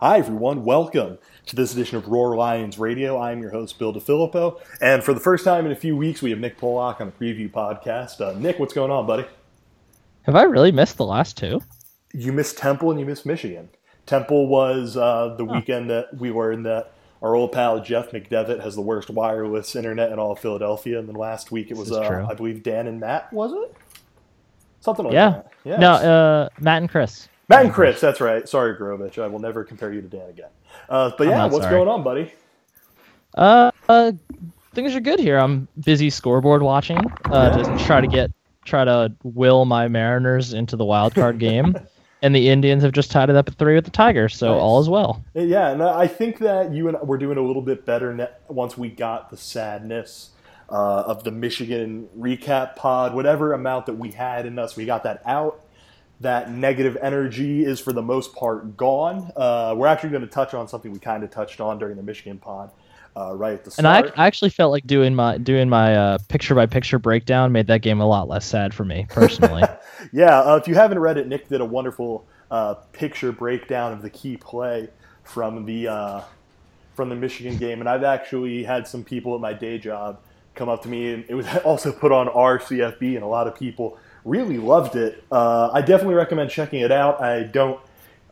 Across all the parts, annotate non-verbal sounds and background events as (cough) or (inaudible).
Hi, everyone. Welcome to this edition of Roar Lions Radio. I'm your host, Bill DeFilippo. And for the first time in a few weeks, we have Nick Pollock on the preview podcast. Uh, Nick, what's going on, buddy? Have I really missed the last two? You missed Temple and you missed Michigan. Temple was uh, the weekend that we were in that our old pal Jeff McDevitt has the worst wireless internet in all of Philadelphia. And then last week it was, uh, I believe, Dan and Matt, was it? Something like yeah. that. Yeah. No, uh, Matt and Chris. Matt and Chris, that's right. Sorry, Grovich. I will never compare you to Dan again. Uh, but yeah, what's sorry. going on, buddy? Uh, uh, things are good here. I'm busy scoreboard watching uh, Yeah. to try to get try to will my Mariners into the wild card (laughs) game, and the Indians have just tied it up at three with the Tigers, so Nice. all is well. Yeah, and I think that you and I were doing a little bit better once we got the sadness uh, of the Michigan recap pod, whatever amount that we had in us, we got that out. That negative energy is for the most part gone. Uh, we're actually going to touch on something we kind of touched on during the Michigan pod uh, right at the start. And I. I actually felt like doing my doing my uh, picture by picture breakdown made that game a lot less sad for me personally. (laughs) Yeah, uh, if you haven't read it, Nick did a wonderful uh, picture breakdown of the key play from the uh, from the Michigan game, and I've actually had some people at my day job come up to me, and it was (laughs) also put on our CFB, and a lot of people really loved it. Uh, I definitely recommend checking it out. I don't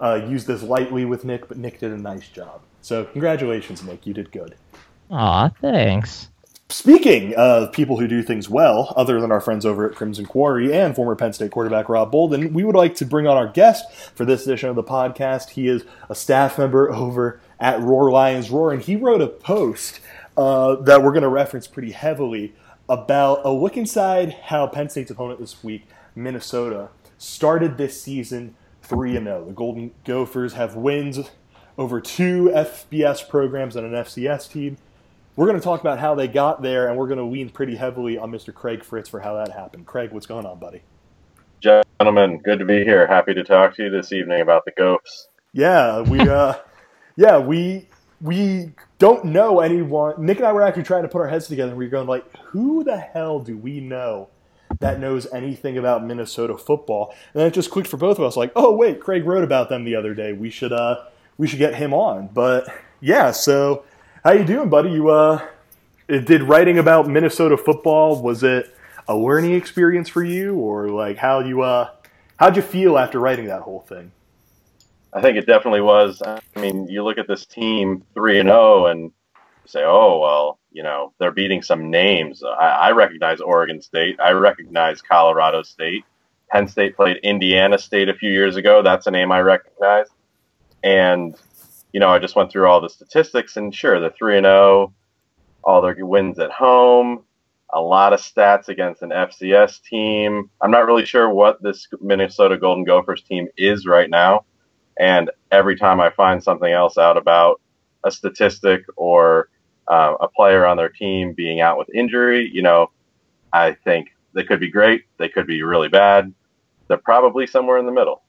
uh, use this lightly with Nick, but Nick did a nice job. So congratulations, Nick, you did good. Aw, thanks. Speaking of people who do things well, other than our friends over at Crimson Quarry and former Penn State quarterback Rob Bolden, we would like to bring on our guest for this edition of the podcast. He is a staff member over at Roar Lions Roar, and he wrote a post uh, that we're going to reference pretty heavily about a look inside how Penn State's opponent this week, Minnesota, started this season 3 0. The Golden Gophers have wins over two FBS programs and an FCS team. We're going to talk about how they got there, and we're going to lean pretty heavily on Mr. Craig Fritz for how that happened. Craig, what's going on, buddy? Gentlemen, good to be here. Happy to talk to you this evening about the Gophs. Yeah, we, uh, (laughs) yeah, we, we don't know anyone. Nick and I were actually trying to put our heads together, and we were going like, who the hell do we know that knows anything about Minnesota football? And then it just clicked for both of us, like, oh wait, Craig wrote about them the other day. We should, uh, we should get him on. But yeah, so how you doing, buddy? You, uh, did writing about Minnesota football was it a learning experience for you, or like how you, uh, how'd you feel after writing that whole thing? I think it definitely was. I mean, you look at this team three and zero, and say, "Oh well, you know, they're beating some names." I, I recognize Oregon State. I recognize Colorado State. Penn State played Indiana State a few years ago. That's a name I recognize. And you know, I just went through all the statistics, and sure, they're three and zero. All their wins at home. A lot of stats against an FCS team. I'm not really sure what this Minnesota Golden Gophers team is right now. And every time I find something else out about a statistic or uh, a player on their team being out with injury, you know, I think they could be great. They could be really bad. They're probably somewhere in the middle.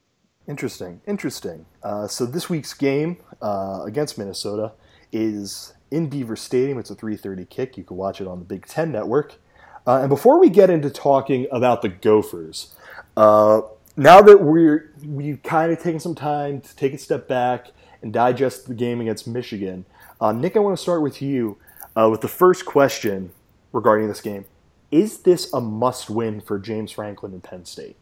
Interesting, interesting. Uh, so this week's game uh, against Minnesota is in Beaver Stadium. It's a 3:30 kick. You can watch it on the Big Ten Network. Uh, and before we get into talking about the Gophers, uh, now that we're we've kind of taken some time to take a step back and digest the game against Michigan, uh, Nick, I want to start with you uh, with the first question regarding this game. Is this a must-win for James Franklin and Penn State?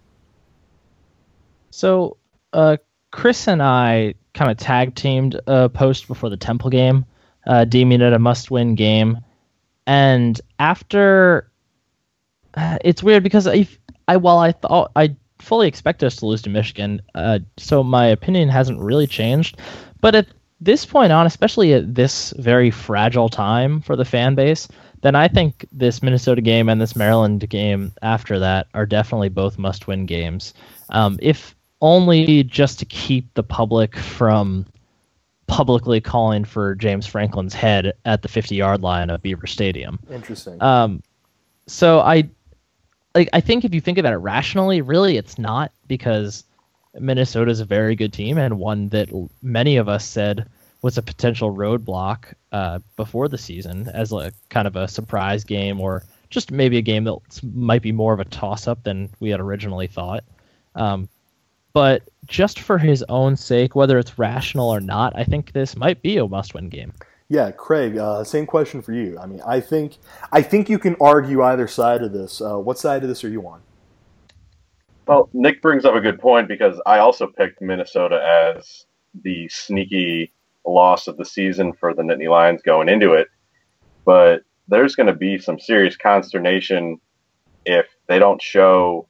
So, uh, Chris and I kind of tag teamed a post before the Temple game, uh, deeming it a must win game. And after, uh, it's weird because I, I while I thought I fully expect us to lose to Michigan, uh, so my opinion hasn't really changed. But at this point on, especially at this very fragile time for the fan base, then I think this Minnesota game and this Maryland game after that are definitely both must win games. Um, if only just to keep the public from publicly calling for James Franklin's head at the 50 yard line of Beaver Stadium. Interesting. Um, so I, like, I think if you think about it rationally, really it's not because Minnesota is a very good team and one that many of us said was a potential roadblock uh, before the season as a kind of a surprise game or just maybe a game that might be more of a toss up than we had originally thought. Um, but just for his own sake, whether it's rational or not, I think this might be a must-win game. Yeah, Craig. Uh, same question for you. I mean, I think I think you can argue either side of this. Uh, what side of this are you on? Well, Nick brings up a good point because I also picked Minnesota as the sneaky loss of the season for the Nittany Lions going into it. But there's going to be some serious consternation if they don't show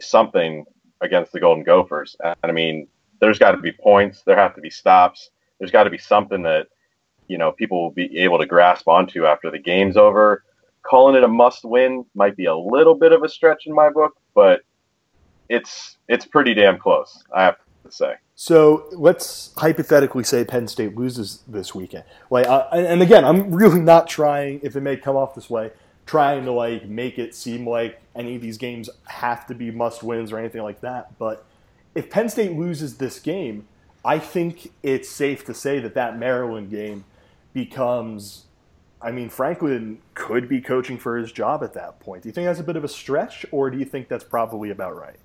something against the Golden Gophers. And I mean, there's got to be points, there have to be stops, there's got to be something that you know people will be able to grasp onto after the game's over. Calling it a must-win might be a little bit of a stretch in my book, but it's it's pretty damn close. I have to say. So let's hypothetically say Penn State loses this weekend. Like, uh, and again, I'm really not trying. If it may come off this way, trying to like make it seem like any of these games have to be must wins or anything like that. But if Penn State loses this game, I think it's safe to say that that Maryland game becomes. I mean, Franklin could be coaching for his job at that point. Do you think that's a bit of a stretch, or do you think that's probably about right?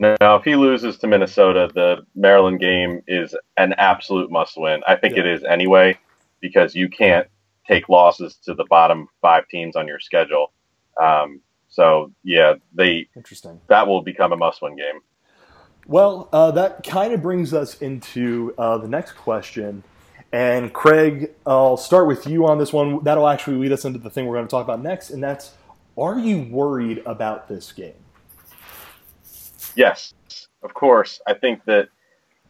Now, if he loses to Minnesota, the Maryland game is an absolute must win. I think yeah. it is anyway, because you can't take losses to the bottom five teams on your schedule. Um, so yeah, they interesting that will become a must-win game. Well, uh, that kind of brings us into uh, the next question. And Craig, I'll start with you on this one. That'll actually lead us into the thing we're going to talk about next, and that's: Are you worried about this game? Yes, of course. I think that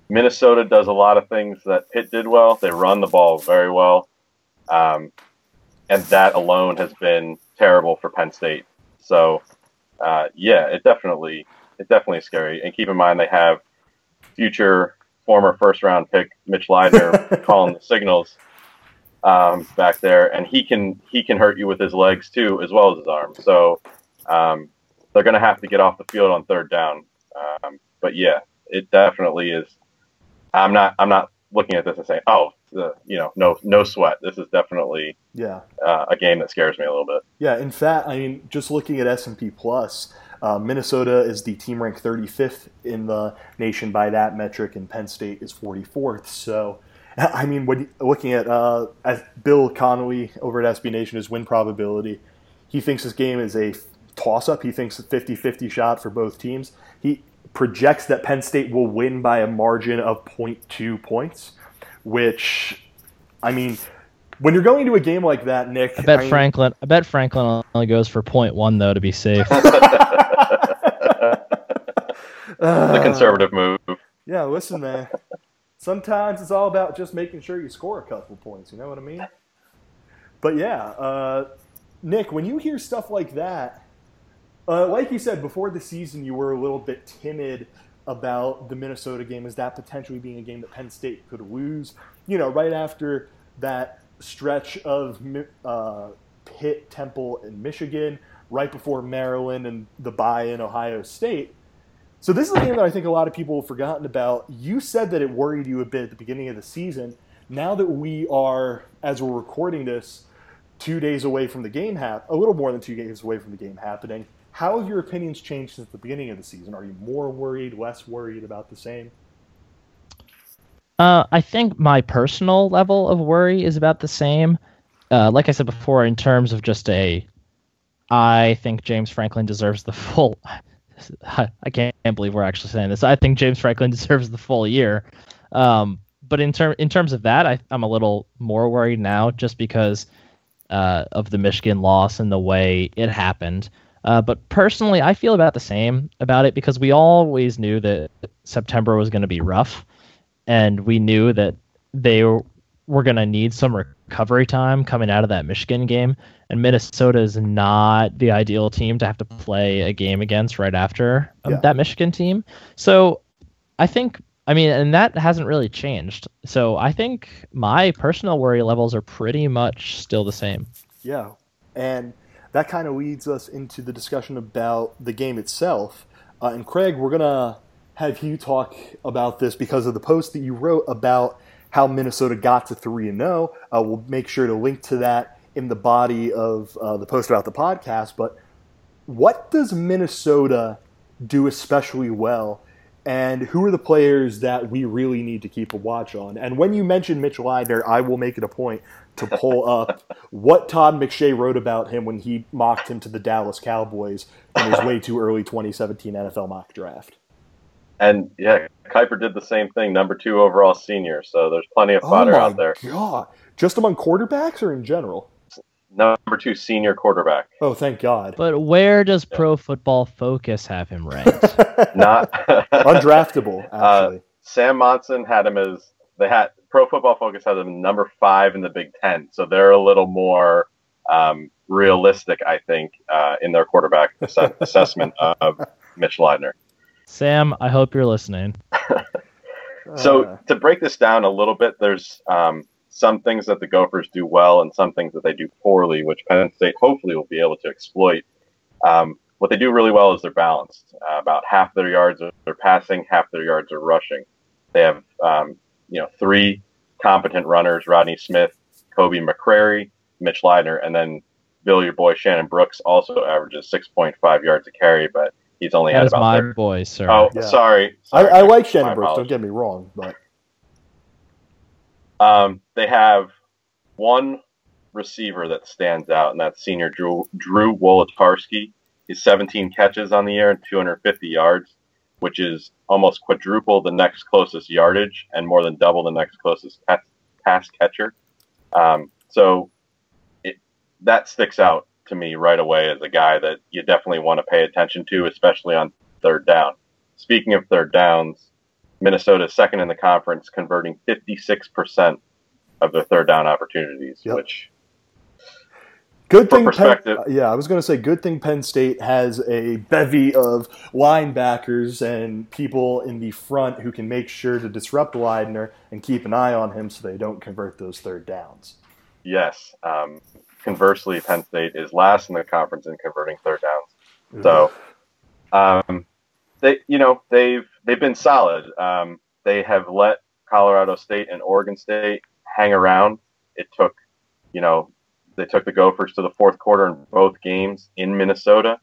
Minnesota does a lot of things that Pitt did well. They run the ball very well. Um, and that alone has been terrible for Penn State. So, uh, yeah, it definitely it definitely is scary. And keep in mind they have future former first round pick Mitch Leidner (laughs) calling the signals um, back there, and he can he can hurt you with his legs too as well as his arm. So um, they're going to have to get off the field on third down. Um, but yeah, it definitely is. I'm not I'm not looking at this and saying, oh, the, you know, no no sweat. This is definitely yeah uh, a game that scares me a little bit. Yeah, in fact, I mean, just looking at S and P Plus, uh, Minnesota is the team ranked 35th in the nation by that metric, and Penn State is 44th. So. (laughs) I mean, when looking at uh, Bill Connolly over at SB Nation, his win probability, he thinks this game is a toss up. He thinks a 50 50 shot for both teams. He projects that Penn State will win by a margin of 0.2 points which, I mean, when you're going to a game like that, Nick. I bet I mean, Franklin. I bet Franklin only goes for point one though to be safe. (laughs) (laughs) the conservative move. Yeah, listen, man. Sometimes it's all about just making sure you score a couple points. You know what I mean? But yeah, uh, Nick, when you hear stuff like that, uh, like you said before the season, you were a little bit timid about the Minnesota game as that potentially being a game that Penn State could lose. You know, right after that stretch of uh, Pitt, Temple, and Michigan, right before Maryland and the bye in Ohio State. So this is a game that I think a lot of people have forgotten about. You said that it worried you a bit at the beginning of the season. Now that we are, as we're recording this, two days away from the game hap- a little more than two days away from the game happening, how have your opinions changed since the beginning of the season? Are you more worried, less worried, about the same? Uh, I think my personal level of worry is about the same. Uh, like I said before, in terms of just a, I think James Franklin deserves the full. (laughs) I can't believe we're actually saying this. I think James Franklin (laughs) deserves the full year. Um, but in term in terms of that, I, I'm a little more worried now, just because uh, of the Michigan loss and the way it happened. Uh, but personally, I feel about the same about it because we always knew that September was going to be rough, and we knew that they were going to need some recovery time coming out of that Michigan game. And Minnesota is not the ideal team to have to play a game against right after um, yeah. that Michigan team. So I think, I mean, and that hasn't really changed. So I think my personal worry levels are pretty much still the same. Yeah. And that kind of leads us into the discussion about the game itself. Uh, and Craig, we're going to have you talk about this because of the post that you wrote about how Minnesota got to 3 and 0. Uh, we'll make sure to link to that in the body of uh, the post about the podcast. But what does Minnesota do especially well and who are the players that we really need to keep a watch on. And when you mention Mitch Leidner, I will make it a point to pull (laughs) up what Todd McShay wrote about him when he mocked him to the Dallas Cowboys in his (laughs) way too early 2017 NFL mock draft. And yeah, Kiper did the same thing, number two overall senior. So there's plenty of fodder oh out there. God, just among quarterbacks or in general? Number two senior quarterback. Oh, thank God. But where does Pro Football Focus have him ranked? (laughs) Not (laughs) undraftable. (laughs) Actually, uh, Sam Monson had him as they had Pro Football Focus had him number five in the Big Ten, so they're a little more um, realistic, I think, uh, in their quarterback ass- assessment of Mitch Leidner. Sam, I hope you're listening. (laughs) so to break this down a little bit, there's um, some things that the Gophers do well and some things that they do poorly, which Penn State hopefully will be able to exploit. Um, what they do really well is they're balanced. Uh, about half their yards are passing, half their yards are rushing. They have um, you know three competent runners: Rodney Smith, Kobe McCrary, Mitch Leidner, and then Bill, your boy Shannon Brooks, also averages 6.5 yards a carry, but he's only That had is about my 30 boy, sir. Oh, Yeah. sorry. I, sorry. I like My Shannon Brooks. Don't get me wrong, but Um, they have one receiver that stands out, and that's senior Drew, Drew Wolitarsky. He's 17 catches on the year and 250 yards, which is almost quadruple the next closest yardage and more than double the next closest pass, pass catcher. Um, so it, that sticks out to me right away as a guy that you definitely want to pay attention to, especially on third down. Speaking of third downs, Minnesota is second in the conference, converting 56% of their third down opportunities, Yep. which Good thing, Penn, perspective- yeah, I was going to say, good thing Penn State has a bevy of linebackers and people in the front who can make sure to disrupt Leidner and keep an eye on him so they don't convert those third downs. yes. Um, conversely, Penn State is last in the conference in converting third downs. So, um, they, you know, they've they've been solid. Um, they have let Colorado State and Oregon State hang around. It took, you know, they took the Gophers to the fourth quarter in both games in Minnesota.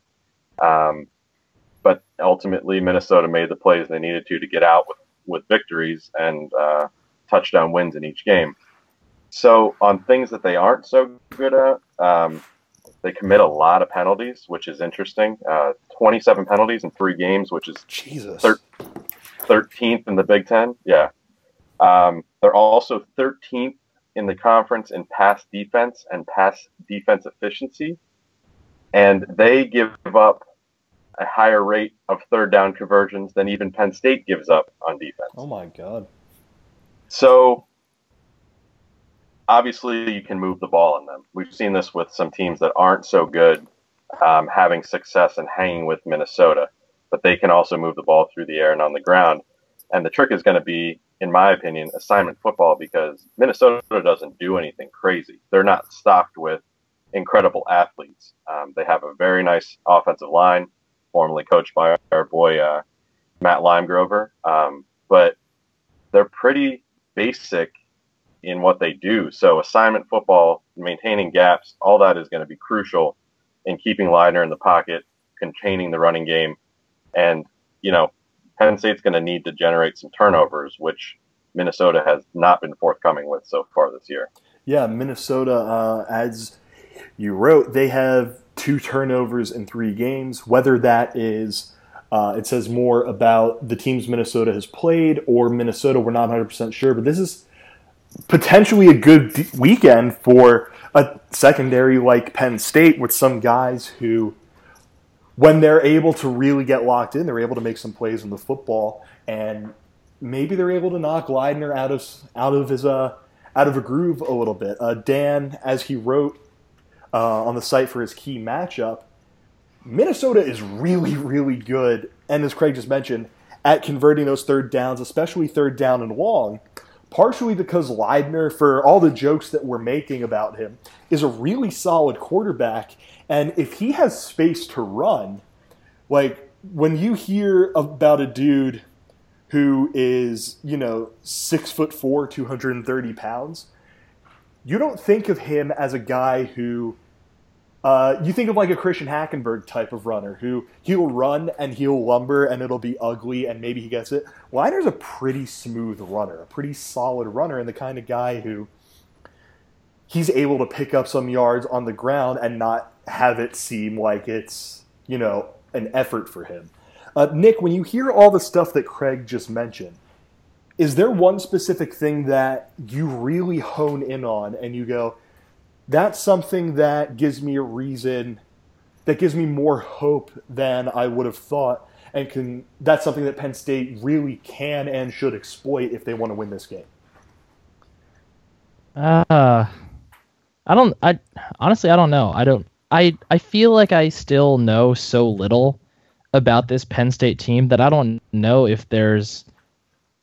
Um, but ultimately, Minnesota made the plays they needed to to get out with, with victories and uh, touchdown wins in each game. So, on things that they aren't so good at, um, they commit a lot of penalties, which is interesting. Uh, 27 penalties in three games, which is Jesus. Thir- 13th in the Big Ten. Yeah. Um, they're also 13th in the conference in pass defense and pass defense efficiency. And they give up a higher rate of third down conversions than even Penn State gives up on defense. oh my God. So obviously, you can move the ball in them. We've seen this with some teams that aren't so good um, having success and hanging with Minnesota, but they can also move the ball through the air and on the ground. And the trick is going to be, in my opinion, assignment football because Minnesota doesn't do anything crazy. They're not stocked with incredible athletes. Um, they have a very nice offensive line, formerly coached by our boy uh, Matt Limegrover, um, but they're pretty basic in what they do. So assignment football, maintaining gaps, all that is going to be crucial in keeping Leidner in the pocket, containing the running game, and you know Penn State's going to need to generate some turnovers, which Minnesota has not been forthcoming with so far this year. Yeah, Minnesota, uh, as you wrote, they have two turnovers in three games. Whether that is, uh, it says more about the teams Minnesota has played or Minnesota, we're not 100% sure. But this is potentially a good d- weekend for a secondary like Penn State with some guys who, when they're able to really get locked in, they're able to make some plays in the football, and maybe they're able to knock Leidner out of out of his uh out of a groove a little bit. Uh, Dan, as he wrote uh, on the site for his key matchup, Minnesota is really, really good, and as Craig just mentioned, at converting those third downs, especially third down and long. Partially because Leidner, for all the jokes that we're making about him, is a really solid quarterback, and if he has space to run, like when you hear about a dude who is, you know, six foot four, 230 pounds, you don't think of him as a guy who Uh, you think of like a Christian Hackenberg type of runner who he'll run and he'll lumber and it'll be ugly and maybe he gets it. Leidner's a pretty smooth runner, a pretty solid runner, and the kind of guy who he's able to pick up some yards on the ground and not have it seem like it's you know an effort for him. Uh, Nick, when you hear all the stuff that Craig just mentioned, is there one specific thing that you really hone in on and you go? That's something that gives me a reason that gives me more hope than I would have thought and can that's something that Penn State really can and should exploit if they want to win this game. Uh I don't I honestly I don't know. I don't I I feel like I still know so little about this Penn State team that I don't know if there's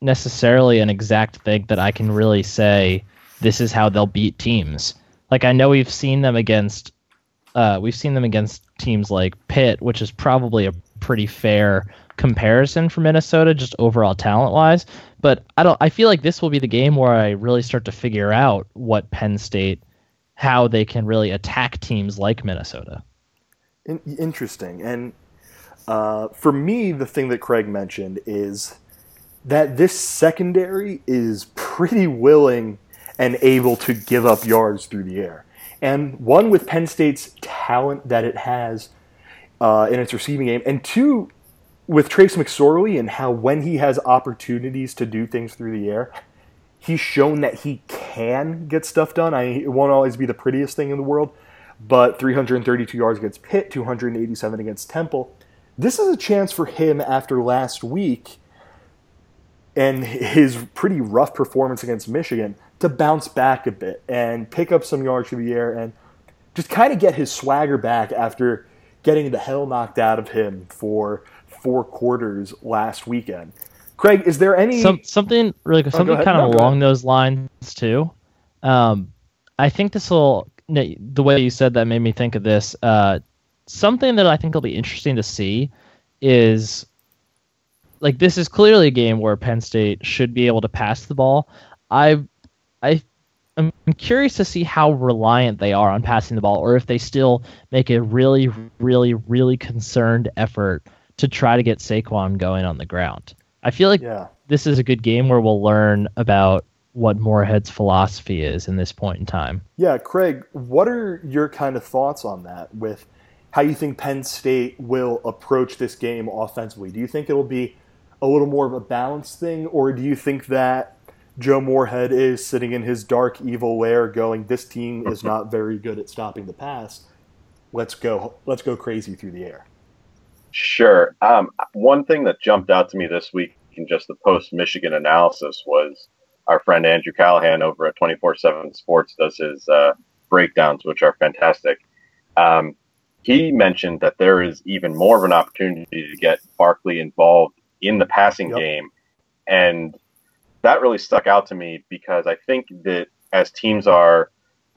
necessarily an exact thing that I can really say this is how they'll beat teams. Like I know we've seen them against uh, we've seen them against teams like Pitt, which is probably a pretty fair comparison for Minnesota, just overall talent wise. But I don't. I feel like this will be the game where I really start to figure out what Penn State, how they can really attack teams like Minnesota. In- interesting, and uh, for me, the thing that Craig mentioned is that this secondary is pretty willing and able to give up yards through the air. And one, with Penn State's talent that it has uh, in its receiving game, and two, with Trace McSorley and how when he has opportunities to do things through the air, he's shown that he can get stuff done. I it won't always be the prettiest thing in the world, but 332 yards against Pitt, 287 against Temple. This is a chance for him after last week and his pretty rough performance against Michigan to bounce back a bit and pick up some yards through the air and just kind of get his swagger back after getting the hell knocked out of him for four quarters last weekend. Craig, is there any Some, something really oh, something kind of no, along those lines too? Um, I think this will the way you said that made me think of this. Uh, something that I think will be interesting to see is like this is clearly a game where Penn State should be able to pass the ball. I I I'm curious to see how reliant they are on passing the ball, or if they still make a really, really, really concerned effort to try to get Saquon going on the ground. I feel like yeah. this is a good game where we'll learn about what Moorhead's philosophy is in this point in time. Yeah, Craig, what are your kind of thoughts on that with how you think Penn State will approach this game offensively? Do you think it'll be a little more of a balanced thing, or do you think that Joe Moorhead is sitting in his dark, evil lair, going, "This team is not very good at stopping the pass. Let's go, let's go crazy through the air." Sure. Um, one thing that jumped out to me this week in just the post Michigan analysis was our friend Andrew Callahan over at 24 7 Sports does his uh, breakdowns, which are fantastic. Um, he mentioned that there is even more of an opportunity to get Barkley involved in the passing yep. game. And that really stuck out to me because I think that as teams are,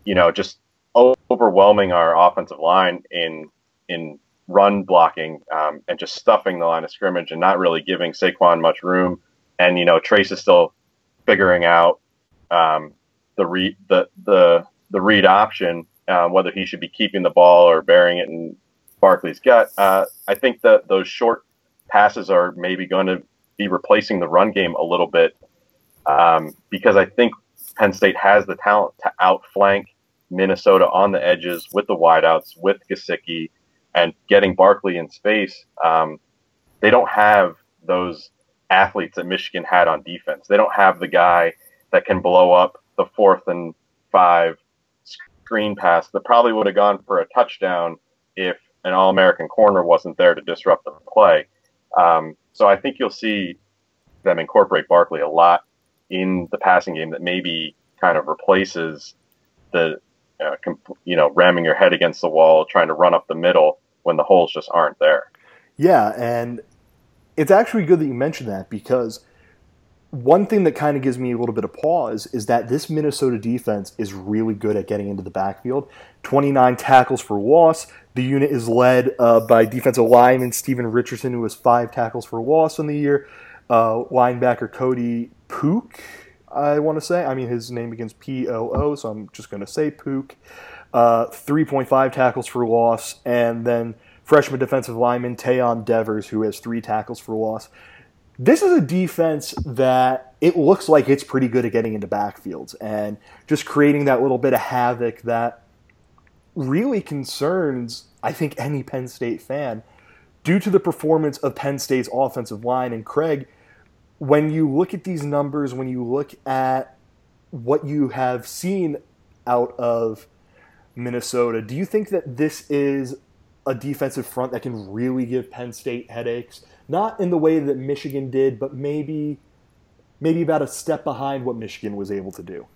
you know, just overwhelming our offensive line in in run blocking um, and just stuffing the line of scrimmage and not really giving Saquon much room. And you know, Trace is still figuring out um, the read the the the read option, uh, whether he should be keeping the ball or burying it in Barkley's gut. Uh, I think that those short passes are maybe going to be replacing the run game a little bit um, because I think Penn State has the talent to outflank Minnesota on the edges with the wideouts, with Gesicki, and getting Barkley in space. Um, they don't have those athletes that Michigan had on defense. They don't have the guy that can blow up the fourth and five screen pass that probably would have gone for a touchdown if an All American corner wasn't there to disrupt the play. Um, so I think you'll see them incorporate Barkley a lot in the passing game that maybe kind of replaces the uh, you know ramming your head against the wall trying to run up the middle when the holes just aren't there. Yeah, and it's actually good that you mentioned that because one thing that kind of gives me a little bit of pause is that this Minnesota defense is really good at getting into the backfield. 29 tackles for loss. The unit is led uh, by defensive lineman Steven Richardson, who has five tackles for loss on the year. Uh, linebacker Cody Poock, I want to say. I mean, his name begins P O O, so I'm just going to say Pook. uh, 3.5 tackles for loss, and then freshman defensive lineman Tai'yon Devers, who has three tackles for loss. This is a defense that it looks like it's pretty good at getting into backfields and just creating that little bit of havoc that really concerns, I think, any Penn State fan due to the performance of Penn State's offensive line. And Craig, when you look at these numbers, when you look at what you have seen out of Minnesota, do you think that this is a defensive front that can really give Penn State headaches? Not in the way that Michigan did, but maybe maybe about a step behind what Michigan was able to do.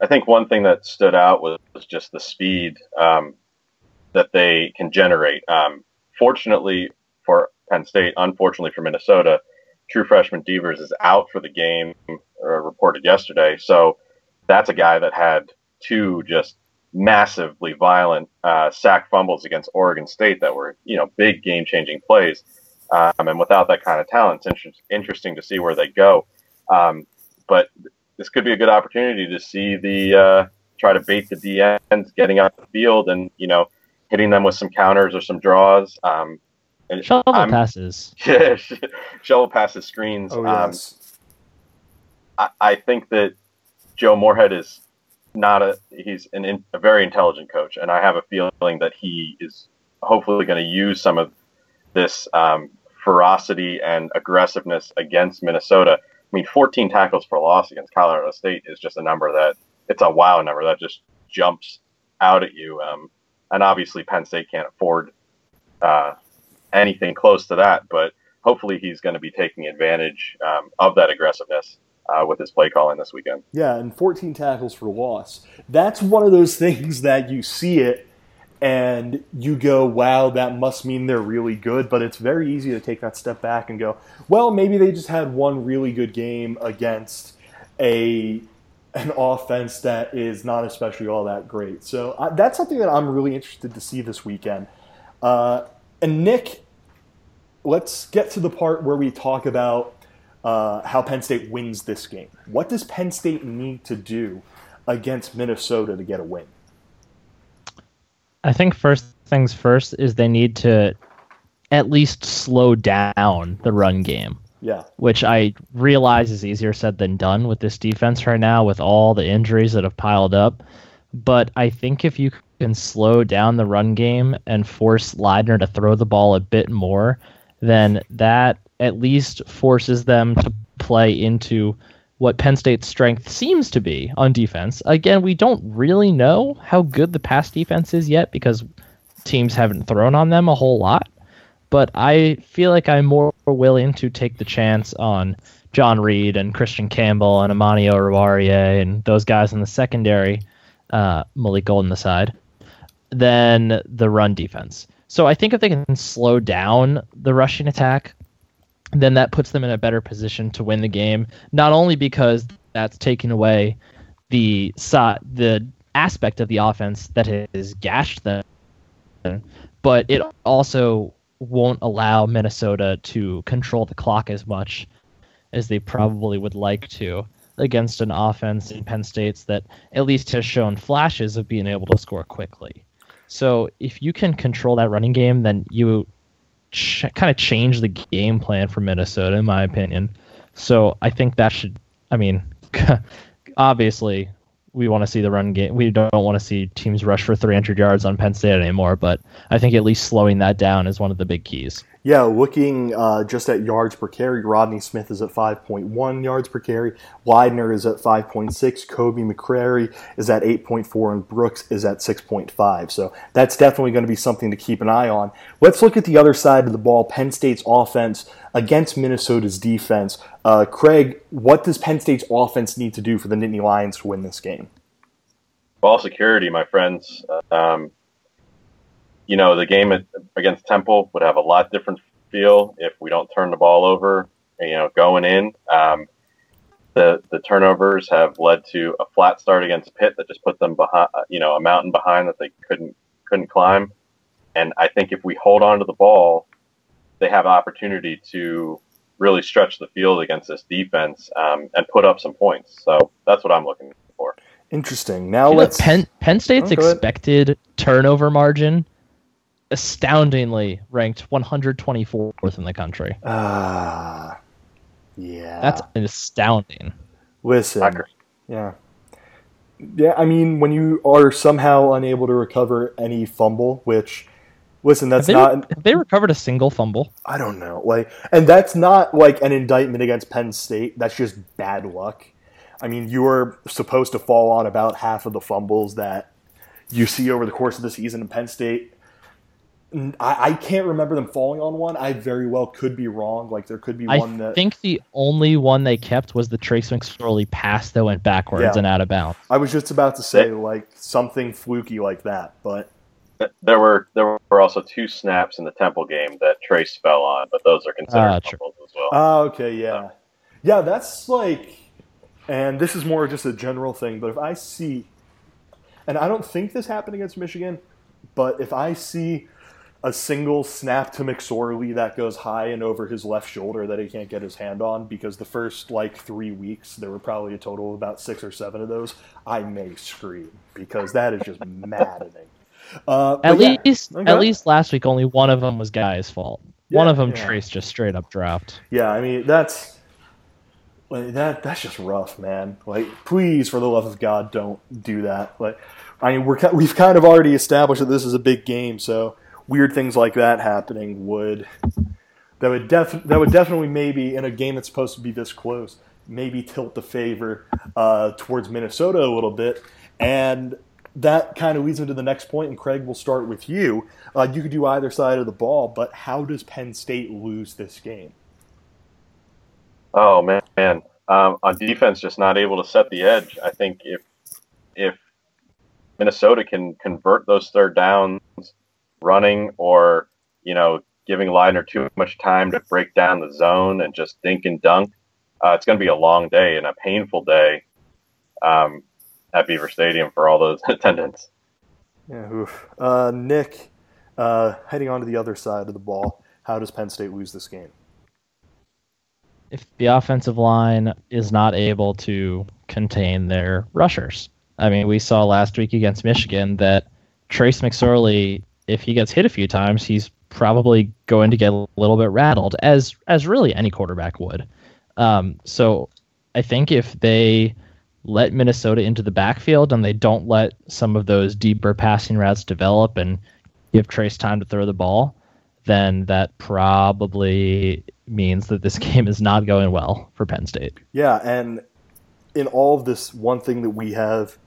I think one thing that stood out was, was just the speed um, that they can generate. Um, fortunately for Penn State, unfortunately for Minnesota, true freshman Devers is out for the game, uh, reported yesterday. So that's a guy that had two just massively violent uh, sack fumbles against Oregon State that were, you know, big game changing plays. Um, and without that kind of talent, it's inter- interesting to see where they go. Um, but this could be a good opportunity to see the uh, try to bait the DNs getting out the field and, you know, hitting them with some counters or some draws. Um, shovel I'm, passes. (laughs) Yeah, shovel passes, screens. Oh, yes. Um, I, I, think that Joe Moorhead is not a he's an in, a very intelligent coach, and I have a feeling that he is hopefully going to use some of this um, ferocity and aggressiveness against Minnesota. I mean, 14 tackles for loss against Colorado State is just a number that it's a wow number that just jumps out at you. Um, and obviously, Penn State can't afford uh, anything close to that. But hopefully, he's going to be taking advantage um, of that aggressiveness uh, with his play calling this weekend. Yeah, and 14 tackles for loss. That's one of those (laughs) things that you see it and you go, wow, that must mean they're really good. But it's very easy to take that step back and go, well, maybe they just had one really good game against a an offense that is not especially all that great. So uh, that's something that I'm really interested to see this weekend. Uh, and Nick, let's get to the part where we talk about uh, how Penn State wins this game. What does Penn State need to do against Minnesota to get a win? I think first things first is they need to at least slow down the run game. Yeah. Which I realize is easier said than done with this defense right now with all the injuries that have piled up. But I think if you can slow down the run game and force Leidner to throw the ball a bit more, then that at least forces them to play into what Penn State's strength seems to be on defense. Again, we don't really know how good the pass defense is yet because teams haven't thrown on them a whole lot. But I feel like I'm more willing to take the chance on John Reed and Christian Campbell and Amani Oruwariye and those guys in the secondary, uh, Malik Golden aside, than the run defense. So I think if they can slow down the rushing attack, then that puts them in a better position to win the game. Not only because that's taking away the the aspect of the offense that has gashed them, but it also won't allow Minnesota to control the clock as much as they probably would like to against an offense in Penn State's that at least has shown flashes of being able to score quickly. So if you can control that running game, then you ch- kind of change the game plan for Minnesota, in my opinion. So I think that should. I mean, (laughs) obviously, we want to see the run game. We don't want to see teams rush for 300 yards on Penn State anymore. But I think at least slowing that down is one of the big keys. Yeah, looking uh, just at yards per carry, Rodney Smith is at 5.1 yards per carry. Leidner is at 5.6. Kobe McCrary is at 8.4, and Brooks is at 6.5. So that's definitely going to be something to keep an eye on. Let's look at the other side of the ball Penn State's offense against Minnesota's defense. Uh, Craig, what does Penn State's offense need to do for the Nittany Lions to win this game? Ball security, my friends. Um, you know, the game against Temple would have a lot different feel if we don't turn the ball over. You know, going in, um, the the turnovers have led to a flat start against Pitt that just put them behind, you know, a mountain behind that they couldn't couldn't climb. And I think if we hold on to the ball, they have opportunity to really stretch the field against this defense um, and put up some points. So that's what I'm looking for. Interesting. Now You let's. Penn Penn State's Oh, expected turnover margin, astoundingly ranked 124th in the country. Ah, yeah. That's astounding. listen. Packers. Yeah. Yeah, I mean, when you are somehow unable to recover any fumble, which, listen, that's Have they, not. have they recovered a single fumble? I don't know. Like, and that's not like an indictment against Penn State. That's just bad luck. I mean, you are supposed to fall on about half of the fumbles that you see over the course of the season in Penn State. N- I, I can't remember them falling on one. I very well could be wrong. Like, there could be I one that. I think the only one they kept was the Trace McSorley pass that went backwards Yeah. and out of bounds. I was just about to say, like, something fluky like that, but. There were there were also two snaps in the Temple game that Trace fell on, but those are considered ah, true. fumbles as well. Oh, okay, yeah. Yeah, that's like, and this is more just a general thing, but if I see, and I don't think this happened against Michigan, but if I see a single snap to McSorley that goes high and over his left shoulder that he can't get his hand on, because the first like three weeks, there were probably a total of about six or seven of those, I may scream because that is just (laughs) maddening. Uh, At but yeah, least, Okay. at least last week, only one of them was Guy's fault. one of them, yeah. Trace, just straight up dropped. Yeah, I mean that's like that. That's just rough, man. Like, please, for the love of God, don't do that. Like, I mean, we're ki- we've kind of already established that this is a big game, so weird things like that happening would that would def that would definitely maybe in a game that's supposed to be this close, maybe tilt the favor uh, towards Minnesota a little bit, and that kind of leads into the next point. And Craig, we'll start with you. Uh, you could do either side of the ball, but how does Penn State lose this game? Oh man, man. Um, on defense, just not able to set the edge. I think if if Minnesota can convert those third downs, running or you know giving Leidner too much time to break down the zone and just dink and dunk, uh, it's going to be a long day and a painful day um, at Beaver Stadium for all those (laughs) attendants. Yeah, oof. Uh, Nick, uh, heading on to the other side of the ball, how does Penn State lose this game? if the offensive line is not able to contain their rushers. I mean, we saw last week against Michigan that Trace McSorley, if he gets hit a few times, he's probably going to get a little bit rattled, as as really any quarterback would. Um, so I think if they let Minnesota into the backfield and they don't let some of those deeper passing routes develop and give Trace time to throw the ball, then that probably means that this (laughs) game is not going well for Penn State. Yeah, and in all of this, one thing that we have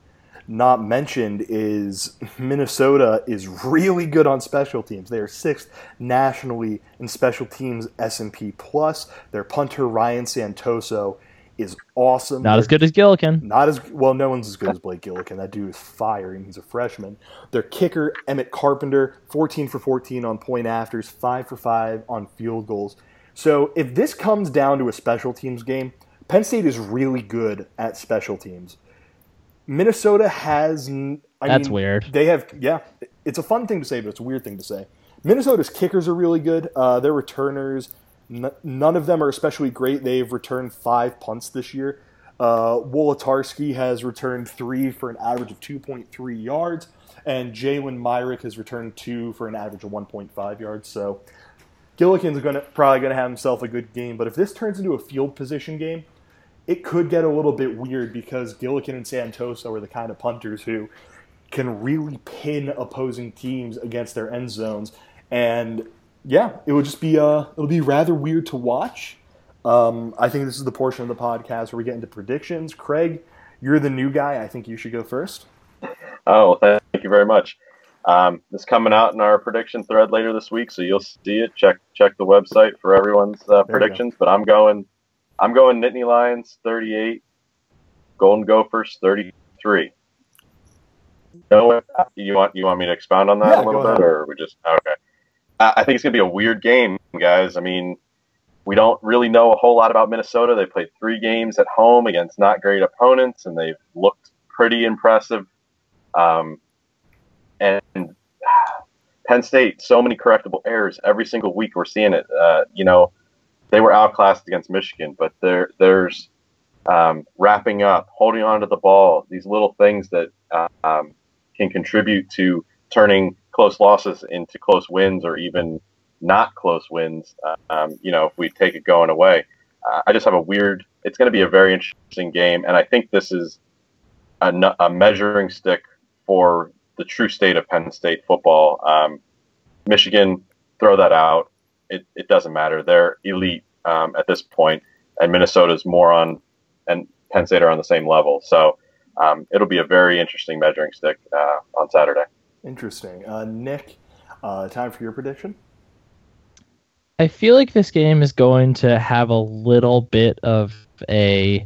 not mentioned is Minnesota is really good on special teams. They are sixth nationally in special teams S and P plus. Their punter Ryan Santoso is awesome. Not as good as Gillikin. Not as well. No one's as good as Blake Gillikin. That dude is firing. He's a freshman. Their kicker Emmett Carpenter, 14 for 14 on point afters, five for five on field goals. So if this comes down to a special teams game, Penn State is really good at special teams. Minnesota has. I That's mean, weird. They have. Yeah, it's a fun thing to say, but it's a weird thing to say. Minnesota's kickers are really good. Uh, their returners, n- none of them are especially great. They've returned five punts this year. Uh, Wolitarsky has returned three for an average of 2.3 yards, and Jalen Myrick has returned two for an average of 1.5 yards. So Gillikin's going to probably going to have himself a good game. But if this turns into a field position game, it could get a little bit weird because Gillikin and Santoso are the kind of punters who can really pin opposing teams against their end zones. And yeah, it would just be uh, it'll be rather weird to watch. Um, I think this is the portion of the podcast where we get into predictions. Craig, you're the new guy. I think you should go first. Oh, thank you very much. Um, it's coming out in our prediction thread later this week, so you'll see it. Check check the website for everyone's uh, predictions. But I'm going, I'm going Nittany Lions 38, Golden Gophers 33. No, you want you want me to expound on that Yeah, a little bit, ahead. or we just okay? I I think it's gonna be a weird game, guys. I mean, we don't really know a whole lot about Minnesota. They played three games at home against not great opponents, and they've looked pretty impressive. Um, and (sighs) Penn State, so many correctable errors every single week. We're seeing it. Uh, you know, they were outclassed against Michigan, but there there's um, wrapping up, holding on to the ball, these little things that um, can contribute to turning close losses into close wins or even not close wins. Um, you know, if we take it going away, uh, I just have a weird. It's going to be a very interesting game, and I think this is a, a measuring stick for the true state of Penn State football. Um, Michigan, throw that out. It, it doesn't matter. They're elite um, at this point, and Minnesota's more on, and Penn State are on the same level. So um, it'll be a very interesting measuring stick uh, on Saturday. Interesting. Uh, Nick, uh, time for your prediction? I feel like this game is going to have a little bit of a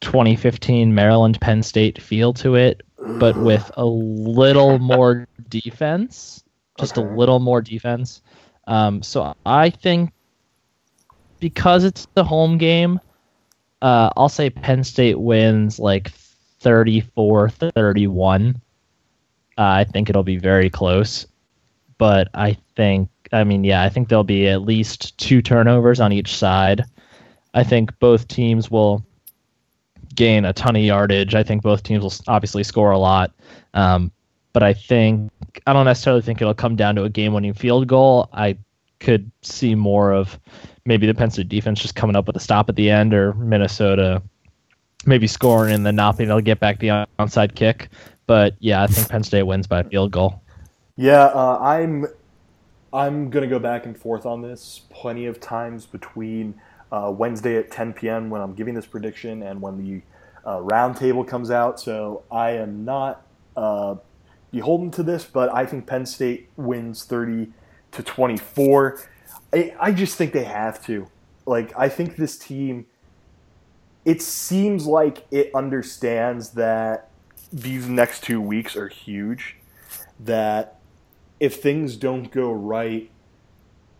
2015 Maryland Penn State feel to it, but (sighs) with a little more defense, just okay. a little more defense. Um, so I think because it's the home game, uh, I'll say Penn State wins like 34 31. Uh, I think it'll be very close. But I think, I mean, yeah, I think there'll be at least two turnovers on each side. I think both teams will gain a ton of yardage. I think both teams will obviously score a lot. Um, but I think, I don't necessarily think it'll come down to a game winning field goal. I could see more of maybe the Penn State defense just coming up with a stop at the end or Minnesota maybe scoring and then not being able to get back the onside kick. But yeah, I think Penn State wins by field goal. Yeah, uh, I'm I'm gonna go back and forth on this plenty of times between uh, Wednesday at 10 p.m. when I'm giving this prediction and when the uh, roundtable comes out. So I am not uh, beholden to this, but I think Penn State wins 30 to 24. I, I just think they have to. Like I think this team. It seems like it understands that these next two weeks are huge. That if things don't go right,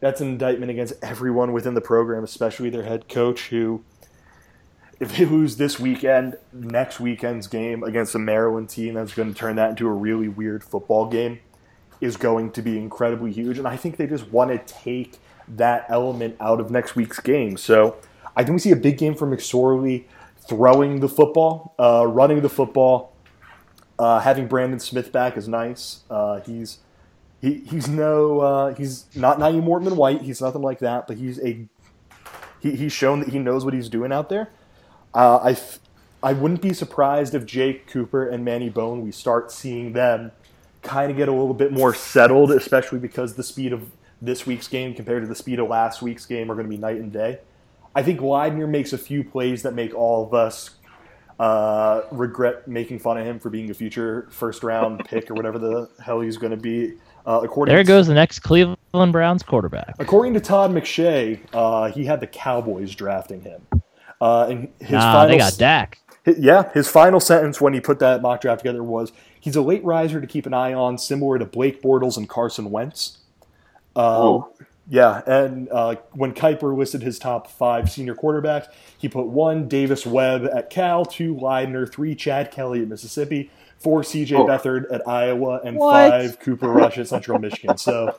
that's an indictment against everyone within the program, especially their head coach, who, if they lose this weekend, next weekend's game against a Maryland team that's going to turn that into a really weird football game, is going to be incredibly huge. And I think they just want to take that element out of next week's game. So I think we see a big game from McSorley throwing the football, uh, running the football. Uh, having Brandon Smith back is nice. Uh, he's he, he's no uh, he's not Nyeem Wartman White. He's nothing like that, but he's a he, he's shown that he knows what he's doing out there. Uh, I I wouldn't be surprised if Jake Cooper and Manny Bowen we start seeing them kind of get a little bit more settled, especially because the speed of this week's game compared to the speed of last week's game are going to be night and day. I think Leidner makes a few plays that make all of us uh, regret making fun of him for being a future first round (laughs) pick or whatever the hell he's going to be uh, according there goes the next Cleveland Browns quarterback. According to Todd McShay, uh, he had the Cowboys drafting him. Uh, and his nah, final, they got Dak. His, yeah, his final sentence when he put that mock draft together was, "He's a late riser to keep an eye on, similar to Blake Bortles and Carson Wentz." Uh, yeah, and uh, when Kiper listed his top five senior quarterbacks, he put one Davis Webb at Cal, two Leidner, three Chad Kelly at Mississippi, four CJ oh. Beathard at Iowa, and what? five Cooper Rush at Central Michigan. So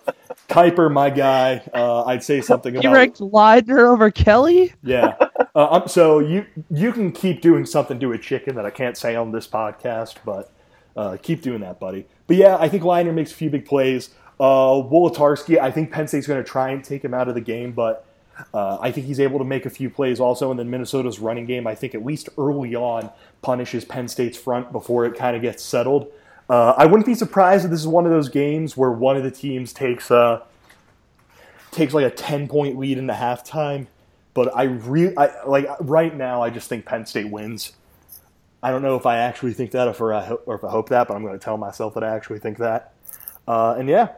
Kiper, my guy, uh, I'd say something about. You ranked Leidner over Kelly? Yeah. Uh, so you you can keep doing something to a chicken that I can't say on this podcast, but uh, keep doing that, buddy. But yeah, I think Leidner makes a few big plays. Uh, Wolitarsky, I think Penn State's going to try and take him out of the game, but uh, I think he's able to make a few plays also. And then Minnesota's running game, I think at least early on, punishes Penn State's front before it kind of gets settled. Uh, I wouldn't be surprised if this is one of those games where one of the teams takes a takes like a ten point lead in the halftime. But I really like right now. I just think Penn State wins. I don't know if I actually think that or, I, or if I hope that, but I'm going to tell myself that I actually think that. Uh, and yeah,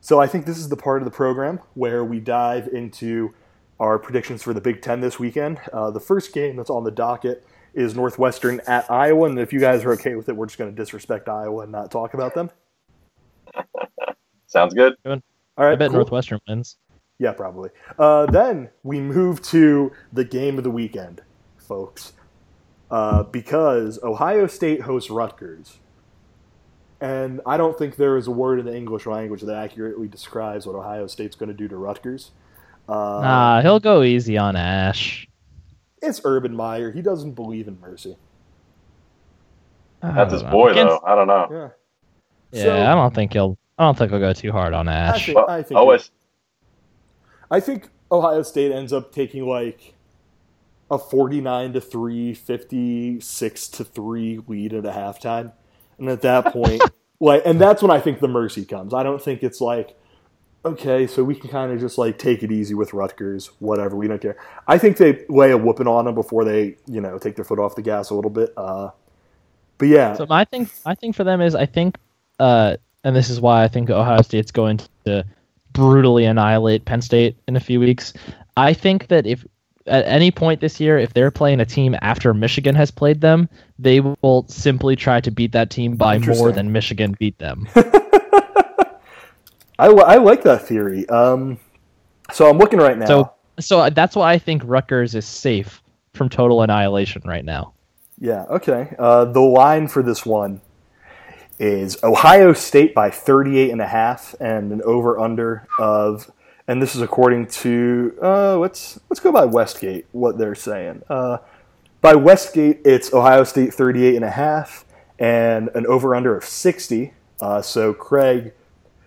so I think this is the part of the program where we dive into our predictions for the Big Ten this weekend. Uh, the first game that's on the docket is Northwestern at Iowa, and if you guys are okay with it, we're just going to disrespect Iowa and not talk about them. (laughs) Sounds good. All right, I bet cool. Northwestern wins. Yeah, probably. Uh, then we move to the game of the weekend, folks, uh, because Ohio State hosts Rutgers. And I don't think there is a word in the English language that accurately describes what Ohio State's going to do to Rutgers. Uh, nah, he'll go easy on Ash. it's Urban Meyer. He doesn't believe in mercy. That's his I don't know. boy, Against- though. I don't know. Yeah. Yeah, So- I don't think he'll. I don't think he'll go too hard on I Ash. think, Well, I think OS, I think Ohio State ends up taking like a 49 to 3, 56 to 3 lead at a halftime. And at that point, (laughs) like and that's when I think the mercy comes. I don't think it's like okay, so we can kind of just like take it easy with Rutgers, whatever, we don't care. I think they lay a whooping on them before they, you know, take their foot off the gas a little bit. Uh but yeah, So my thing, my thing for them is I think, uh, and this is why I think Ohio State's going to brutally annihilate Penn State in a few weeks. I think that if at any point this year, if they're playing a team after Michigan has played them, they will simply try to beat that team by more than Michigan beat them. (laughs) I, I like that theory. Um so I'm looking right now. So, so that's why I think Rutgers is safe from total annihilation right now. Yeah, okay. Uh, the line for this one is Ohio State by 38 and a half and an over under of and this is according to uh, let's let's go by Westgate what they're saying. Uh, by Westgate it's Ohio State 38 and a half and an over under of 60. Uh, so Craig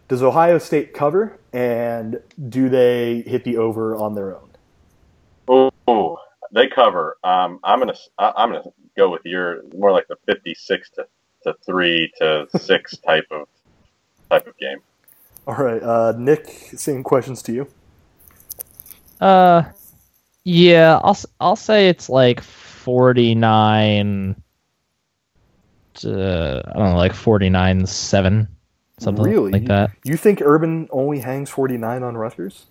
does Ohio State cover and do they hit the over on their own? Ooh, they cover. Um, I'm gonna I'm gonna go with your more like the 56 to, to three to six (laughs) type of type of game. All right, uh, Nick, same questions to you. Uh, yeah, I'll s- I'll say it's like forty nine. To, I don't know, like forty nine seven, something Really? like that. You think Urban only hangs 49 on Rutgers?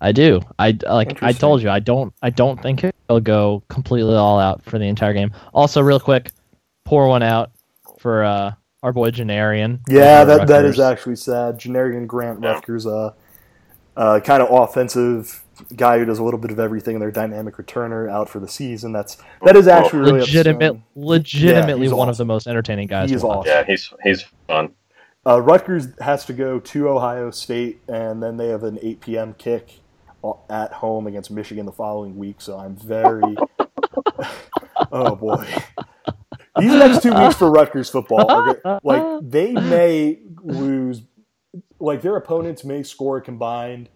I do. I like. I told you. I don't. I don't think he'll go completely all out for the entire game. Also, real quick, pour one out for uh, our boy Janarion. Yeah, over that, that is actually sad. Generic Grant Yeah. Rutgers, uh, uh, kind of offensive guy who does a little bit of everything. Their dynamic returner out for the season. That's that is actually really legitimate, upsetting. legitimately he's one of the most entertaining guys. He is awesome. Yeah, he's he's fun. Uh, Rutgers has to go to Ohio State, and then they have an 8 p.m. kick at home against Michigan the following week. So I'm very, (laughs) oh boy, these next two weeks for (laughs) Rutgers football are like they may (laughs) lose, like their opponents may score a combined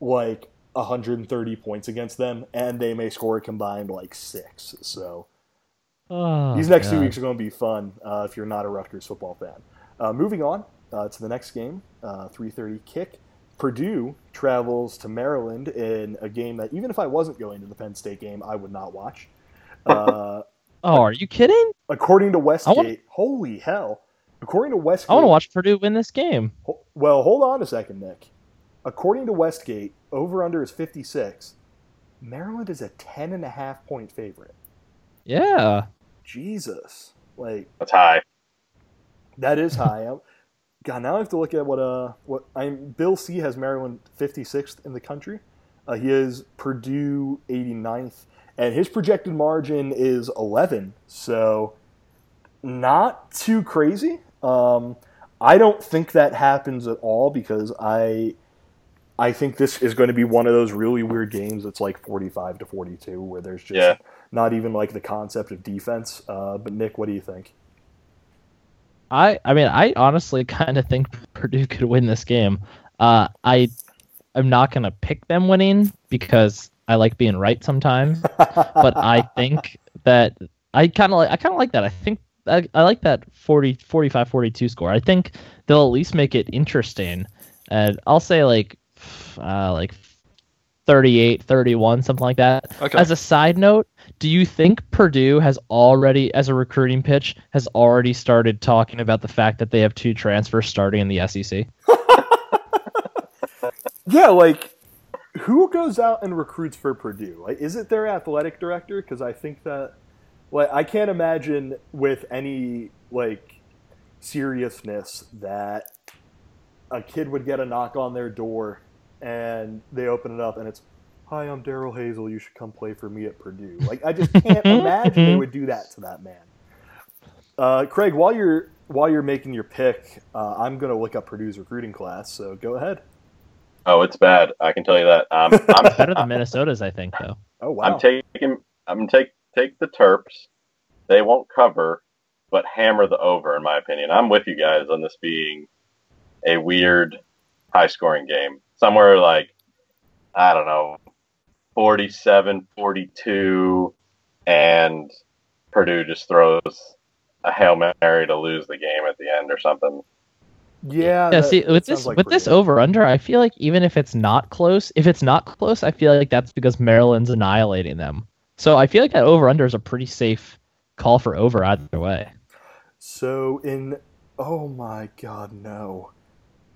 like 130 points against them, and they may score a combined like six. So. Oh, These next two weeks are going to be fun uh, if you're not a Rutgers football fan. Uh, moving on uh, to the next game, uh, 3:30 kick. Purdue travels to Maryland in a game that even if I wasn't going to the Penn State game, I would not watch. (laughs) Oh, are you kidding? according to Westgate, wanna- holy hell! According to Westgate, I want to watch Purdue win this game. Ho- Well, hold on a second, Nick. According to Westgate, over under is 56. Maryland is a 10 and a half point favorite. Yeah. Jesus, like That's high. That is (laughs) high. God, now I have to look at what uh what I'm. Bill C has Maryland 56th in the country. Uh, he has Purdue 89th, and his projected margin is 11. So not too crazy. Um, I don't think that happens at all because I I think this is going to be one of those really weird games that's like 45 to 42 where there's just Yeah. not even like the concept of defense. Uh, but Nick, what do you think? I I mean I honestly (laughs) kind of think Purdue could win this game. Uh, I I'm not gonna pick them winning because I like being right sometimes, (laughs) but I think that I kind of like I kind of like that. I think I, I like that 40 45 42 score. I think they'll at least make it interesting. And I'll say like uh, like 38 31 something like that. Okay. As a side note, do you think Purdue has already, as a recruiting pitch, has already started talking about the fact that they have two transfers starting in the SEC? (laughs) Yeah, like who goes out and recruits for Purdue? Like, is it their athletic director? Because I think that, like, I can't imagine with any like seriousness that a kid would get a knock on their door and they open it up and it's, "Hi, I'm Darrell Hazell. You should come play for me at Purdue." Like, I just can't (laughs) imagine they would do that to that man. Uh, Craig, while you're while you're making your pick, uh, I'm gonna look up Purdue's recruiting class. So go ahead. Oh, it's bad. I can tell you that. Um, (laughs) I'm, Better than Minnesota's, I think, though. Oh wow. I'm taking I'm gonna take take the Terps. They won't cover, but hammer the over. In my opinion, I'm with you guys on this being a weird, high scoring game. Somewhere like I don't know, 47, 42, and Purdue just throws a hail mary to lose the game at the end or something. Yeah. Yeah, see, with this like with this over under, I feel like even if it's not close, if it's not close, I feel like that's because Maryland's annihilating them. So I feel like that over under is a pretty safe call for over either way. So in oh my god, no.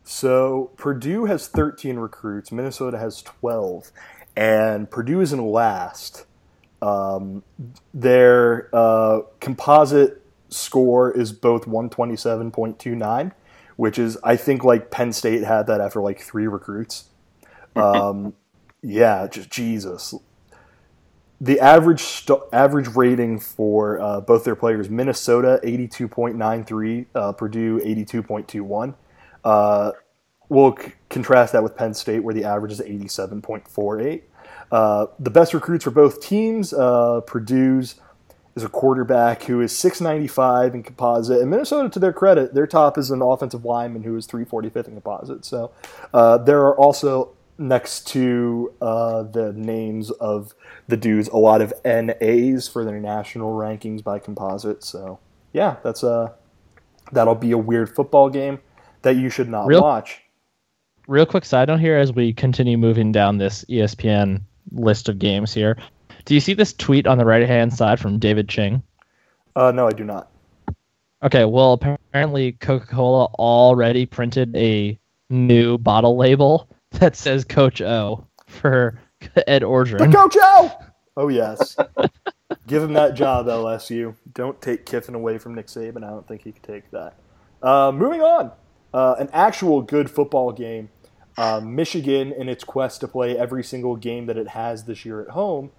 So Purdue has 13 recruits, Minnesota has 12, and Purdue is in last. Um, their uh, composite score is both 127.29, which is I think like Penn State had that after like three recruits. Um, (laughs) yeah, just Jesus. The average st- average rating for uh, both their players: Minnesota eighty two point nine three, uh, Purdue eighty two point two one. Uh, we'll c- contrast that with Penn State, where the average is eighty seven point four eight. Uh, the best recruits for both teams: uh, Purdue's is a quarterback who is six ninety five in composite, and Minnesota, to their credit, their top is an offensive lineman who is three forty fifth in composite. So uh, there are also next to uh, the names of the dudes a lot of NAs for their national rankings by composite. So yeah, that's a that'll be a weird football game that you should not Real- watch. Real quick side note here as we continue moving down this ESPN list of games here. Do you see this tweet on the right hand side from David Ching? Uh, no, I do not. Okay, well apparently Coca-Cola already printed a new bottle label (laughs) that says Coach O for (laughs) Ed The Coach O! Oh yes, (laughs) give him that job, LSU. Don't take Kiffin away from Nick Saban. I don't think he could take that. Uh, moving on, uh, an actual good football game. Uh, Michigan, in its quest to play every single game that it has this year at home,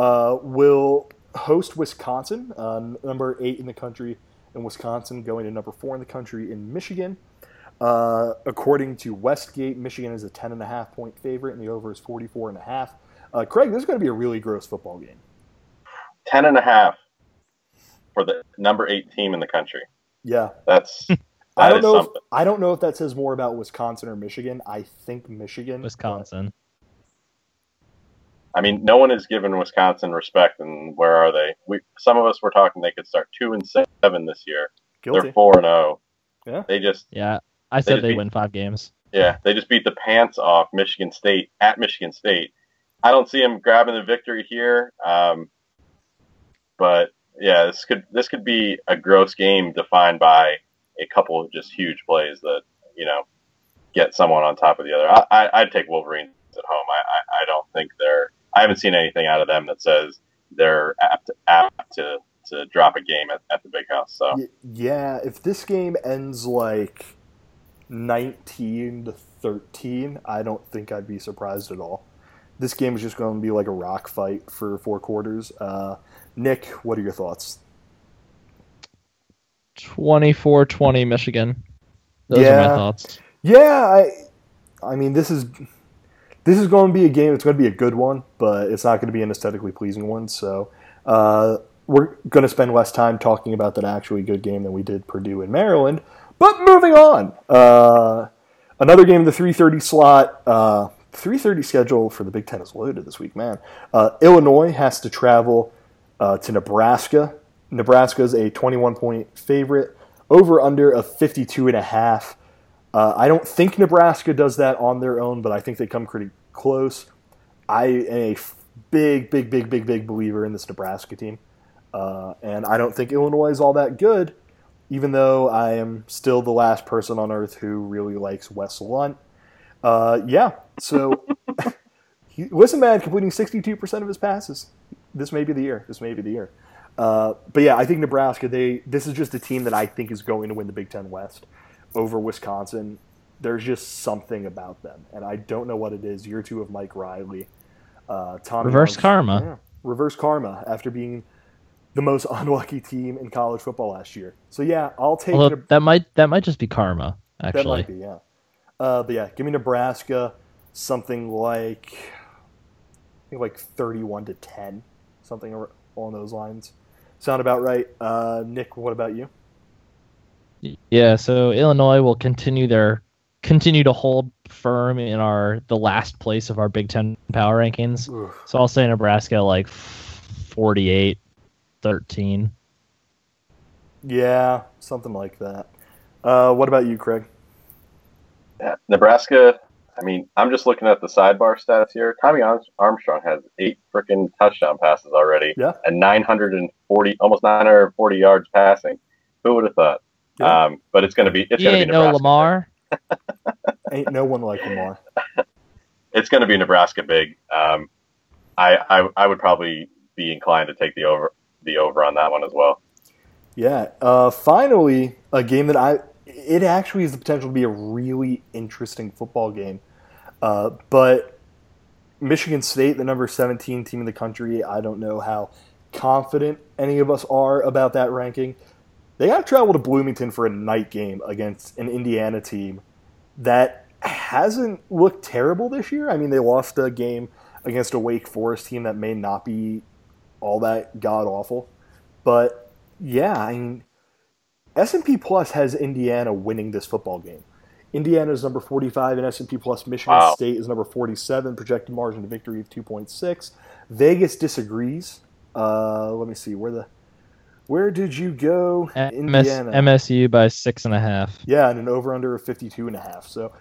uh, will host Wisconsin, uh, number eight in the country in Wisconsin, going to number four in the country in Michigan. Uh, according to Westgate, Michigan is a 10.5 point favorite, and the over is 44.5. Uh, Craig, this is going to be a really gross football game. Ten and a half for the number eight team in the country. Yeah. That's (laughs) I don't know. If. I don't know if that says more about Wisconsin or Michigan. I think Michigan. Wisconsin. I mean, no one is giving Wisconsin respect, and where are they? We some of us were talking they could start two and seven this year. Guilty. They're four and zero. Yeah. They just Yeah, I said just they beat- win five games. yeah they just beat the pants off Michigan State at Michigan State. I don't see them grabbing the victory here, um, but yeah, this could this could be a gross game defined by a couple of just huge plays that you know get someone on top of the other. I, I, I'd take Wolverines at home. I, I, I don't think they're. I haven't seen anything out of them that says they're apt apt to to drop a game at, at the big house. So yeah. If this game ends like 19 to 13, I don't think I'd be surprised at all. This game is just going to be like a rock fight for four quarters. Uh, Nick, what are your thoughts? 24-20 Michigan. Those are Yeah. my thoughts. Yeah, I, I mean, this is this is going to be a game. It's going to be a good one, but it's not going to be an aesthetically pleasing one. So uh, we're going to spend less time talking about that actually good game than we did Purdue and Maryland. But moving on, uh, another game in the 3:30 slot. Uh, 3:30 schedule for the Big Ten is loaded this week, man. Uh, Illinois has to travel uh, to Nebraska. Nebraska is a 21 point favorite. Over under of 52 and a half. Uh, I don't think Nebraska does that on their own, but I think they come pretty close. I am a big, big, big, big, big believer in this Nebraska team, uh, and I don't think Illinois is all that good. Even though I am still the last person on earth who really likes Wes Lunt. Uh, yeah, so (laughs) he, listen, man, completing 62% of his passes. This may be the year. This may be the year. Uh, but yeah, I think Nebraska. They this is just a team that I think is going to win the Big Ten West over Wisconsin. There's just something about them, and I don't know what it is. Year two of Mike Riley, uh, Tommy Reverse karma. yeah, reverse karma after being the most (laughs) unlucky team in college football last year. So yeah, I'll take Although that might that might just be karma, that actually. might be yeah. Uh, but yeah, give me Nebraska something like I think like thirty-one to ten, something along those lines. Sound about right. Uh, Nick, what about you? Yeah, so Illinois will continue their continue to hold firm in our the last place of our Big Ten power rankings. Oof. So I'll say Nebraska like 48, 13. Yeah, something like that. Uh, what about you, Craig? Yeah, Nebraska. I mean, I'm just looking at the sidebar stats here. Tommy Armstrong has eight freaking touchdown passes already, yeah. and 940, almost 940 yards passing. Who would have thought? Yeah. Um, but it's going to be it's going to be Nebraska. no Lamar. (laughs) Ain't no one like Lamar. it's going to be Nebraska big. Um, I, I I would probably be inclined to take the over the over on that one as well. Yeah. Uh, finally, a game that I it actually has the potential to be a really interesting football game. Uh, but Michigan State, the number 17 team in the country, I don't know how confident any of us are about that ranking. They got to travel to Bloomington for a night game against an Indiana team that hasn't looked terrible this year. I mean, they lost a game against a Wake Forest team that may not be all that god awful, but yeah, I mean, S&P Plus has Indiana winning this football game. Indiana is number 45 in S&P Plus. Michigan wow. State is number 47. Projected margin of victory of 2.6. Vegas disagrees. Uh, let me see where the where did you go? MS, Indiana. MSU by six and a half. Yeah, and an over under of 52 and a half. So,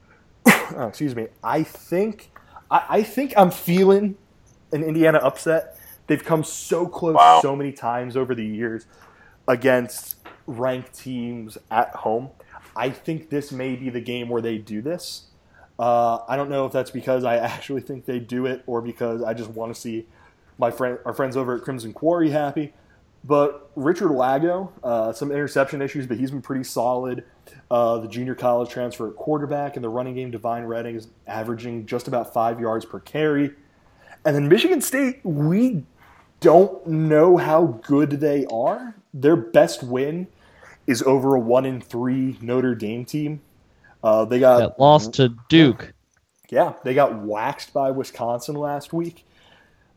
(coughs) oh, excuse me. I think I, I, think I'm feeling an Indiana upset. They've come so close wow. so many times over the years against ranked teams at home. I think this may be the game where they do this. Uh, I don't know if that's because I (laughs) actually think they do it or because I just want to see my friend, our friends over at Crimson Quarry happy. But Richard Lagow, uh, some interception issues, but he's been pretty solid. Uh, the junior college transfer at quarterback and the running game, Devine Redding, is averaging just about five yards per carry. And then Michigan State, we don't know how good they are. Their best win is over a one in three Notre Dame team. Uh, they got that lost to Duke. Yeah, they got waxed by Wisconsin last week.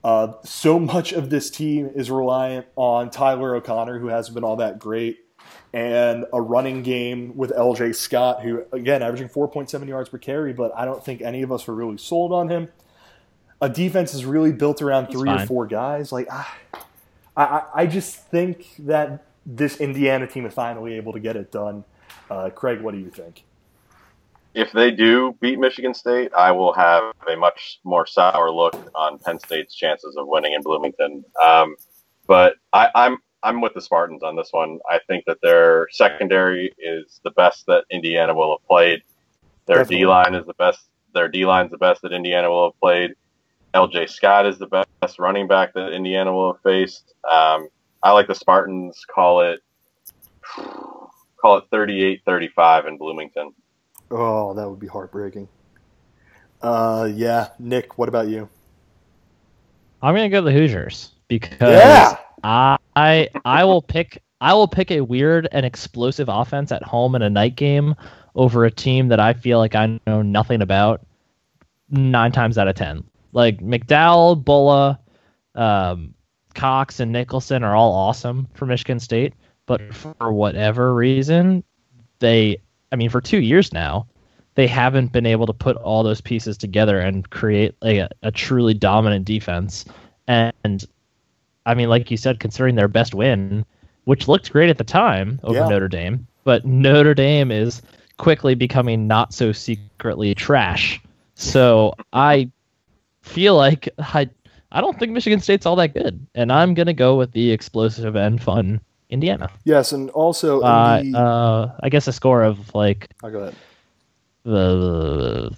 Uh, so much of this team is reliant on Tyler O'Connor, who hasn't been all that great, and a running game with LJ Scott, who, again, averaging 4.7 yards per carry, but I don't think any of us were really sold on him. A defense is really built around three or four guys. Like, I, I, I just think that this Indiana team is finally able to get it done. Uh, Craig, what do you think? If they do beat Michigan State, I will have a much more sour look on Penn State's chances of winning in Bloomington. Um, but I, I'm I'm with the Spartans on this one. I think that their secondary is the best that Indiana will have played. Their D line is the best. Their D line is the best that Indiana will have played. LJ Scott is the best running back that Indiana will have faced. Um, I like the Spartans. Call it (sighs) call it 38-35 in Bloomington. Oh, that would be heartbreaking. Uh, yeah, Nick, what about you? I'm gonna go the Hoosiers because yeah! I I will pick I will pick a weird and explosive offense at home in a night game over a team that I feel like I know nothing about nine times out of ten. Like McDowell, Bullough, um, Cox and Nicholson are all awesome for Michigan State, but for whatever reason, they I mean for 2 years now, they haven't been able to put all those pieces together and create a, a truly dominant defense. And I mean like you said considering their best win, which looked great at the time over yeah. Notre Dame, but Notre Dame is quickly becoming not so secretly trash. So I feel like I I don't think Michigan State's all that good, and I'm gonna go with the explosive and fun Indiana. Yes, and also uh, the... uh, I guess a score of like. Oh, go ahead. The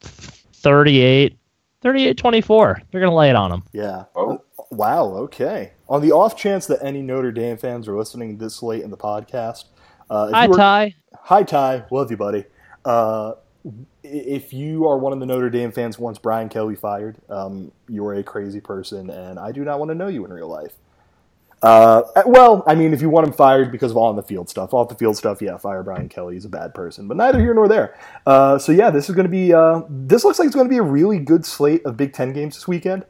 38, 38 24. They're going to lay it on them. Yeah. Oh. Wow. Okay. On the off chance that any Notre Dame fans are listening this late in the podcast, uh, hi, were, Ty. Hi, Ty. Love you, buddy. Uh, if you are one of the Notre Dame fans once Brian Kelly fired, um, you are a crazy person, and I do not want to know you in real life. Uh, well, I mean, if you want him fired because of all on the field stuff, off the field stuff, yeah, fire Brian Kelly. He's a bad person, but neither here nor there. Uh, so yeah, this is going to be. Uh, this looks like it's going to be a really good slate of Big Ten games this weekend.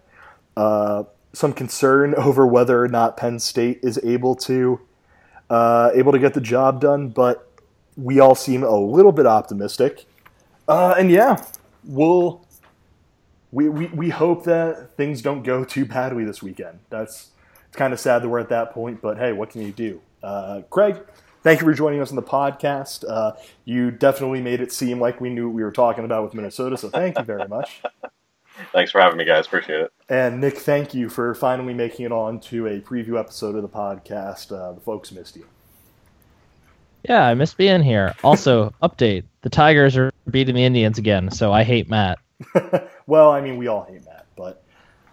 Uh, some concern (laughs) over whether or not Penn State is able to uh, able to get the job done, but we all seem a little bit optimistic. Uh, and yeah, we'll we, we, we hope that things don't go too badly this weekend. That's it's kind of sad that we're at that point, but hey, what can you do? Uh, Craig, thank you for joining us on the podcast. Uh, you definitely made it seem like we knew what we were talking about with Minnesota, so thank you very much. (laughs) Thanks for having me, guys. Appreciate it. And Nick, thank you for finally making it on to a preview episode of the podcast. Uh, the folks missed you. Yeah, I missed being here. Also, (laughs) update: the Tigers are beating the Indians again, so I hate Matt. (laughs) well, I mean, we all hate Matt, but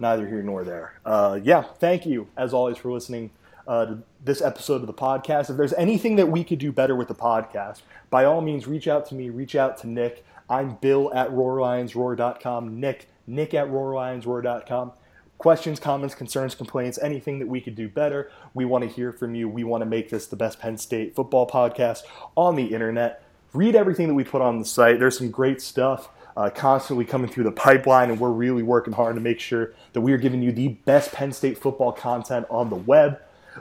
neither here nor there. Uh, yeah, thank you as always for listening uh, to this episode of the podcast. If there's anything that we could do better with the podcast, by all means, reach out to me. Reach out to Nick. I'm Bill at RoarLionsRoar.com. Nick nick at roarlionsroar.com. Questions, comments, concerns, complaints, anything that we could do better. We want to hear from you. We want to make this the best Penn State football podcast on the internet. Read everything that we put on the site. There's some great stuff uh, constantly coming through the pipeline, and we're really working hard to make sure that we are giving you the best Penn State football content on the web.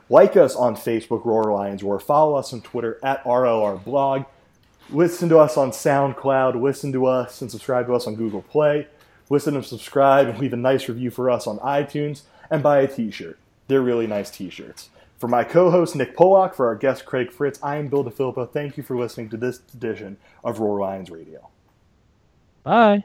Like us on Facebook, Roar Lions Roar. Follow us on Twitter at ROR Blog. Listen to us on SoundCloud. Listen to us and subscribe to us on Google Play listen and subscribe and leave a nice review for us on iTunes and buy a t-shirt. They're really nice t-shirts. For my co-host Nick Pollock, for our guest Craig Fritz, I am Bill DiFilippo. Thank you for listening to this edition of Roar Lions Radio. Bye.